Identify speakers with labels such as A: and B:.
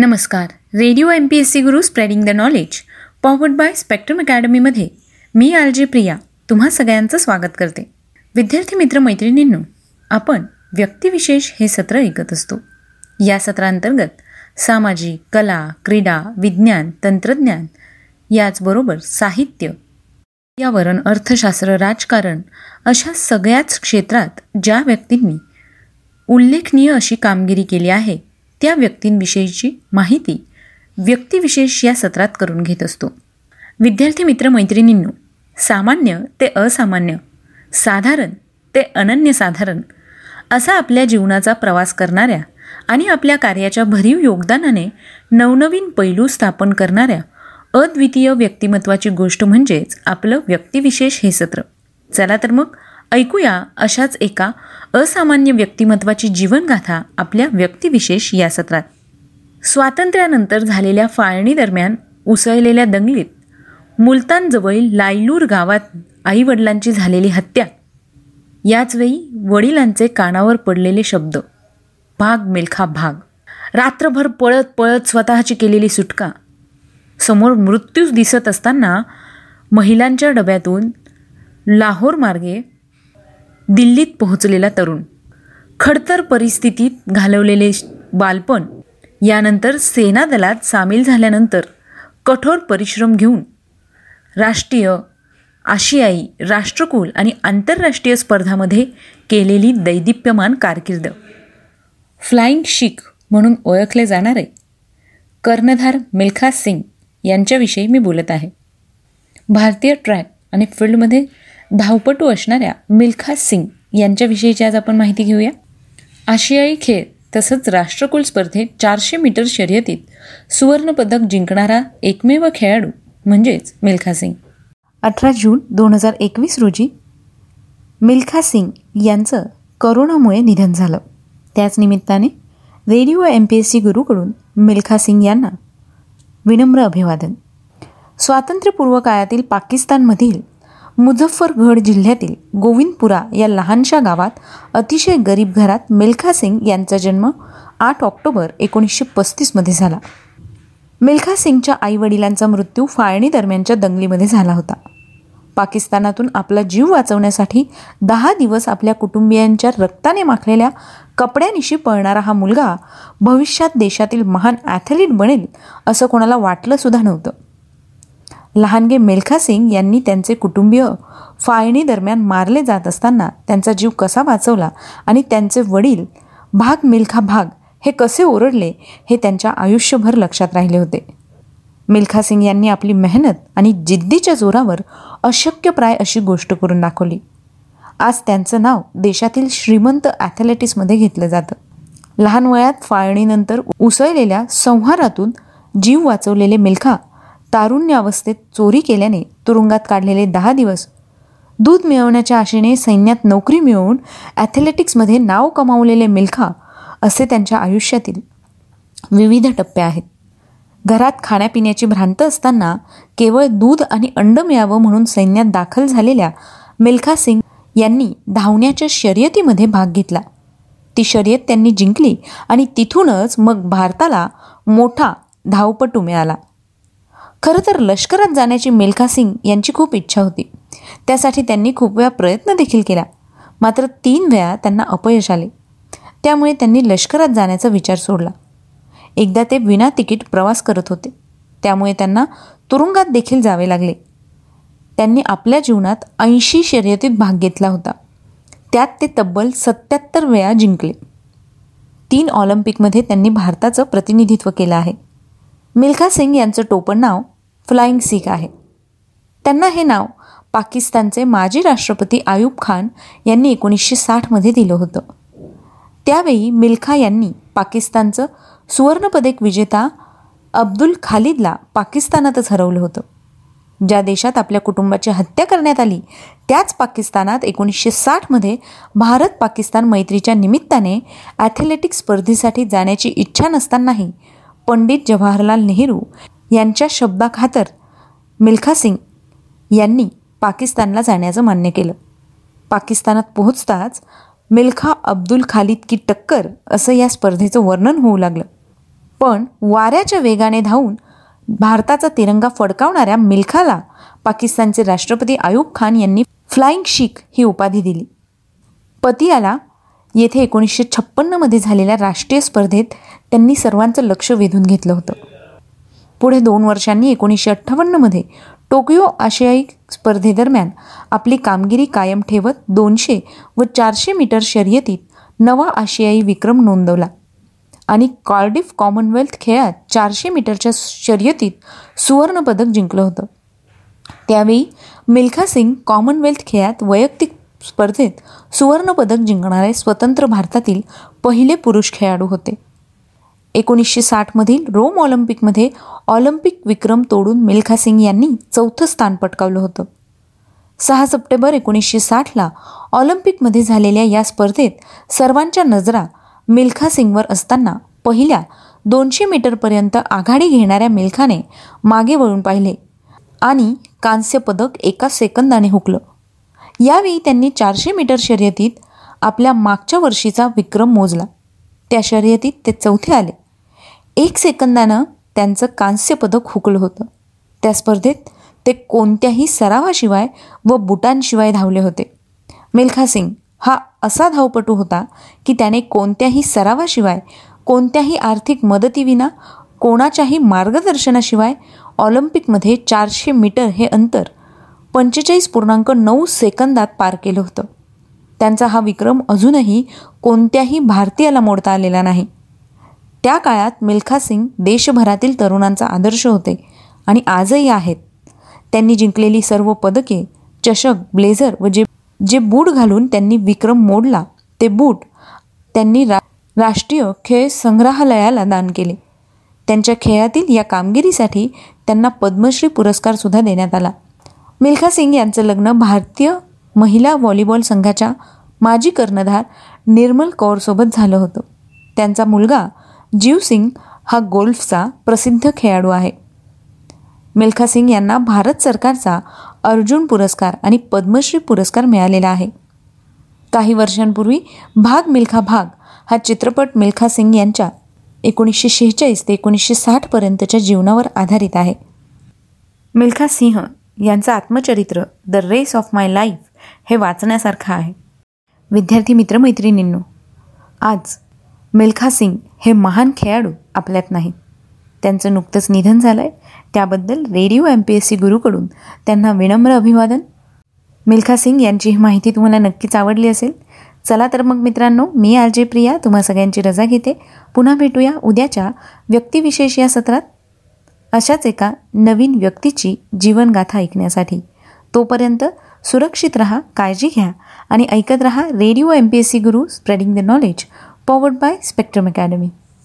A: नमस्कार. Radio M P S C Guru spreading the knowledge powered by spectrum अकॅडमीमध्ये मी R J Priya तुम्हा सगळ्यांचं स्वागत करते. विद्यार्थी मित्र मैत्रिणींनो आपण व्यक्तिविशेष हे सत्र ऐकत असतो. या सत्रांतर्गत सामाजिक कला क्रीडा विज्ञान तंत्रज्ञान याचबरोबर साहित्य पर्यावरण अर्थशास्त्र राजकारण अशा सगळ्याच क्षेत्रात ज्या व्यक्तींनी उल्लेखनीय अशी कामगिरी केली आहे त्या व्यक्तींविषयीची माहिती व्यक्तिविशेष या सत्रात करून घेत असतो. विद्यार्थी मित्र मैत्रिणींनो सामान्य ते असामान्य साधारण ते अनन्यसाधारण असा आपल्या जीवनाचा प्रवास करणाऱ्या आणि आपल्या कार्याच्या भरीव योगदानाने नवनवीन पैलू स्थापन करणाऱ्या अद्वितीय व्यक्तिमत्वाची गोष्ट म्हणजेच आपलं व्यक्तिविशेष हे सत्र. चला तर मग ऐकूया अशाच एका असामान्य व्यक्तिमत्वाची जीवनगाथा आपल्या व्यक्तिविशेष या सत्रात. स्वातंत्र्यानंतर झालेल्या फाळणीदरम्यान उसळलेल्या दंगलीत मुलतानजवळील लायलूर गावात आईवडिलांची झालेली हत्या. याचवेळी वडिलांचे कानावर पडलेले शब्द भाग मिल्खा भाग. रात्रभर पळत पळत स्वतःची केलेली सुटका. समोर मृत्यूच दिसत असताना महिलांच्या डब्यातून लाहोर मार्गे दिल्लीत पोहोचलेला तरुण. खडतर परिस्थितीत घालवलेले बालपण यानंतर सेना दलात सामील झाल्यानंतर कठोर परिश्रम घेऊन राष्ट्रीय आशियाई राष्ट्रकुल आणि आंतरराष्ट्रीय स्पर्धामध्ये केलेली दैदिप्यमान कारकीर्द. फ्लाइंग शीख म्हणून ओळखले जाणारे कर्णधार मिल्खा सिंग यांच्याविषयी मी बोलत आहे. भारतीय ट्रॅक आणि फील्डमध्ये धावपटू असणाऱ्या मिल्खा सिंग यांच्याविषयीची आज आपण माहिती घेऊया. आशियाई खेळ तसंच राष्ट्रकुल स्पर्धेत चारशे मीटर शर्यतीत सुवर्णपदक जिंकणारा एकमेव खेळाडू म्हणजेच मिल्खा सिंग. अठरा जून दोन हजार एकवीस रोजी मिल्खा सिंग यांचं करोनामुळे निधन झालं. त्याच निमित्ताने Radio M P S C गुरूकडून Milkha Singh यांना विनम्र अभिवादन. स्वातंत्र्यपूर्व काळातील पाकिस्तानमधील मुझफ्फरगड जिल्ह्यातील गोविंदपुरा या लहानशा गावात अतिशय गरीब घरात मिल्खा सिंग यांचा जन्म आठ ऑक्टोबर एकोणीसशे पस्तीसमध्ये झाला. मिल्खा सिंगच्या आईवडिलांचा मृत्यू फाळणी दरम्यानच्या दंगलीमध्ये झाला होता. पाकिस्तानातून आपला जीव वाचवण्यासाठी दहा दिवस आपल्या कुटुंबियांच्या रक्ताने माखलेल्या कपड्यानिशी पळणारा हा मुलगा भविष्यात देशातील महान ॲथलीट बनेल असं कोणाला वाटलं सुद्धा नव्हतं. लहानगे मेल्खा सिंग यांनी त्यांचे कुटुंबीय फाळणी दरम्यान मारले जात असताना त्यांचा जीव कसा वाचवला आणि त्यांचे वडील भाग मिल्खा भाग हे कसे ओरडले हे त्यांच्या आयुष्यभर लक्षात राहिले होते. मिल्खा सिंग यांनी आपली मेहनत आणि जिद्दीच्या जोरावर अशक्यप्राय अशी गोष्ट करून दाखवली. आज त्यांचं नाव देशातील श्रीमंत ॲथलेटिक्समध्ये घेतलं जातं. लहान वयात फाळणीनंतर उसळलेल्या संहारातून जीव वाचवलेले मिल्खा तारुण्यावस्थेत चोरी केल्याने तुरुंगात काढलेले दहा दिवस दूध मिळवण्याच्या आशेने सैन्यात नोकरी मिळवून ॲथलेटिक्समध्ये नाव कमावलेले मिल्खा असे त्यांच्या आयुष्यातील विविध टप्पे आहेत. घरात खाण्यापिण्याची भ्रांत असताना केवळ दूध आणि अंड मिळावं म्हणून सैन्यात दाखल झालेल्या मिल्खा सिंग यांनी धावण्याच्या शर्यतीमध्ये भाग घेतला. ती शर्यत त्यांनी जिंकली आणि तिथूनच मग भारताला मोठा धावपटू मिळाला. खरं तर लष्करात जाण्याची मिल्खा सिंग यांची खूप इच्छा होती. त्यासाठी त्यांनी खूप वेळा प्रयत्न देखील केला. मात्र तीन वेळा त्यांना अपयश आले. त्यामुळे त्यांनी लष्करात जाण्याचा विचार सोडला. एकदा ते विना तिकीट प्रवास करत होते. त्यामुळे त्यांना तुरुंगात देखील जावे लागले. त्यांनी आपल्या जीवनात ऐंशी शर्यतीत भाग घेतला होता. त्यात ते तब्बल सत्याहत्तर वेळा जिंकले. तीन ऑलिम्पिकमध्ये त्यांनी भारताचं प्रतिनिधित्व केलं आहे. मिल्खा सिंग यांचं टोपण नाव फ्लाइंग सिख आहे. त्यांना हे नाव पाकिस्तानचे माजी राष्ट्रपती आयूब खान यांनी एकोणीसशे साठमध्ये दिलं होतं. त्यावेळी मिल्खा यांनी पाकिस्तानचं सुवर्णपदक विजेता अब्दुल खालिदला पाकिस्तानातच हरवलं होतं. ज्या देशात आपल्या कुटुंबाची हत्या करण्यात आली त्याच पाकिस्तानात एकोणीसशे साठमध्ये भारत पाकिस्तान मैत्रीच्या निमित्ताने ॲथलेटिक स्पर्धेसाठी जाण्याची इच्छा नसतानाही पंडित जवाहरलाल नेहरू यांच्या शब्दाखातर मिल्खा सिंग यांनी पाकिस्तानला जाण्याचं मान्य केलं. पाकिस्तानात पोहोचताच मिल्खा अब्दुल खालिद की टक्कर असं या स्पर्धेचं वर्णन होऊ लागलं. पण वाऱ्याच्या वेगाने धावून भारताचा तिरंगा फडकावणाऱ्या मिल्खाला पाकिस्तानचे राष्ट्रपती आयूब खान यांनी फ्लाइंग शीख ही उपाधी दिली. पतियाला येथे एकोणीसशे छप्पन्नमध्ये झालेल्या राष्ट्रीय स्पर्धेत त्यांनी सर्वांचं लक्ष वेधून घेतलं होतं. पुढे दोन वर्षांनी एकोणीसशे अठ्ठावन्नमध्ये टोकियो आशियाई स्पर्धेदरम्यान आपली कामगिरी कायम ठेवत दोनशे व चारशे मीटर शर्यतीत नवा आशियाई विक्रम नोंदवला आणि कार्डिफ कॉमनवेल्थ खेळात चारशे मीटरच्या शर्यतीत सुवर्णपदक जिंकलं होतं. त्यावेळी मिल्खा सिंग कॉमनवेल्थ खेळात वैयक्तिक स्पर्धेत सुवर्णपदक जिंकणारे स्वतंत्र भारतातील पहिले पुरुष खेळाडू होते. एकोणीसशे साठमधील रोम ऑलिम्पिकमध्ये ऑलिम्पिक विक्रम तोडून मिल्खा सिंग यांनी चौथं स्थान पटकावलं होतं. सहा सप्टेंबर एकोणीसशे साठला ऑलिम्पिकमध्ये झालेल्या या स्पर्धेत सर्वांच्या नजरा मिल्खा सिंगवर असताना पहिल्या दोनशे मीटरपर्यंत आघाडी घेणाऱ्या मिल्खाने मागे वळून पाहिले आणि कांस्य पदक एका सेकंदाने हुकलं. यावेळी त्यांनी चारशे मीटर शर्यतीत आपल्या मागच्या वर्षीचा विक्रम मोजला. त्या शर्यतीत ते चौथे आले. एक सेकंदानं त्यांचं कांस्य पदक हुकलं होतं. त्या स्पर्धेत ते कोणत्याही सरावाशिवाय व बुटांशिवाय धावले होते. मिल्खा सिंग हा असा धावपटू होता की त्याने कोणत्याही सरावाशिवाय कोणत्याही आर्थिक मदतीविना कोणाच्याही मार्गदर्शनाशिवाय ऑलिम्पिकमध्ये चारशे मीटर हे अंतर पंचेचाळीस पूर्णांक नऊ सेकंदात पार केलं होतं. त्यांचा हा विक्रम अजूनही कोणत्याही भारतीयाला मोडता आलेला नाही. त्या काळात मिल्खा सिंग देशभरातील तरुणांचा आदर्श होते आणि आजही आहेत. त्यांनी जिंकलेली सर्व पदके चषक ब्लेझर व जे जे बूट घालून त्यांनी विक्रम मोडला ते बूट त्यांनी रा राष्ट्रीय खेळ संग्रहालयाला दान केले. त्यांच्या खेळातील या कामगिरीसाठी त्यांना पद्मश्री पुरस्कारसुद्धा देण्यात आला. मिल्खा सिंग यांचं लग्न भारतीय महिला व्हॉलीबॉल संघाच्या माजी कर्णधार निर्मल कौरसोबत झालं होतं. त्यांचा मुलगा जीव सिंग हा गोल्फचा प्रसिद्ध खेळाडू आहे. मिल्खा सिंग यांना भारत सरकारचा अर्जुन पुरस्कार आणि पद्मश्री पुरस्कार मिळालेला आहे. काही वर्षांपूर्वी भाग मिल्खा भाग हा चित्रपट मिल्खा सिंग यांच्या एकोणीसशे शेहेचाळीस ते एकोणीसशे साठपर्यंतच्या जीवनावर आधारित आहे. मिल्खा सिंह यांचं आत्मचरित्र the race of my life हे वाचण्यासारखं आहे. विद्यार्थी मित्रमैत्रिणींनो आज मिल्खा सिंग हे महान खेळाडू आपल्यात नाही त्यांचं नुकतंच निधन झालं आहे त्याबद्दल Radio M P S C गुरुकडून त्यांना विनम्र अभिवादन. मिल्खा सिंग यांची ही माहिती तुम्हाला नक्कीच आवडली असेल. चला तर मग मित्रांनो मी आर जे प्रिया तुम्हा सगळ्यांची रजा घेते. पुन्हा भेटूया उद्याच्या व्यक्तिविशेष या सत्रात. अशाच एका नवीन व्यक्तीची जीवनगाथा ऐकण्यासाठी. तोपर्यंत सुरक्षित रहा काळजी घ्या आणि ऐकत रहा Radio M P S C Guru spreading the knowledge powered by Spectrum Academy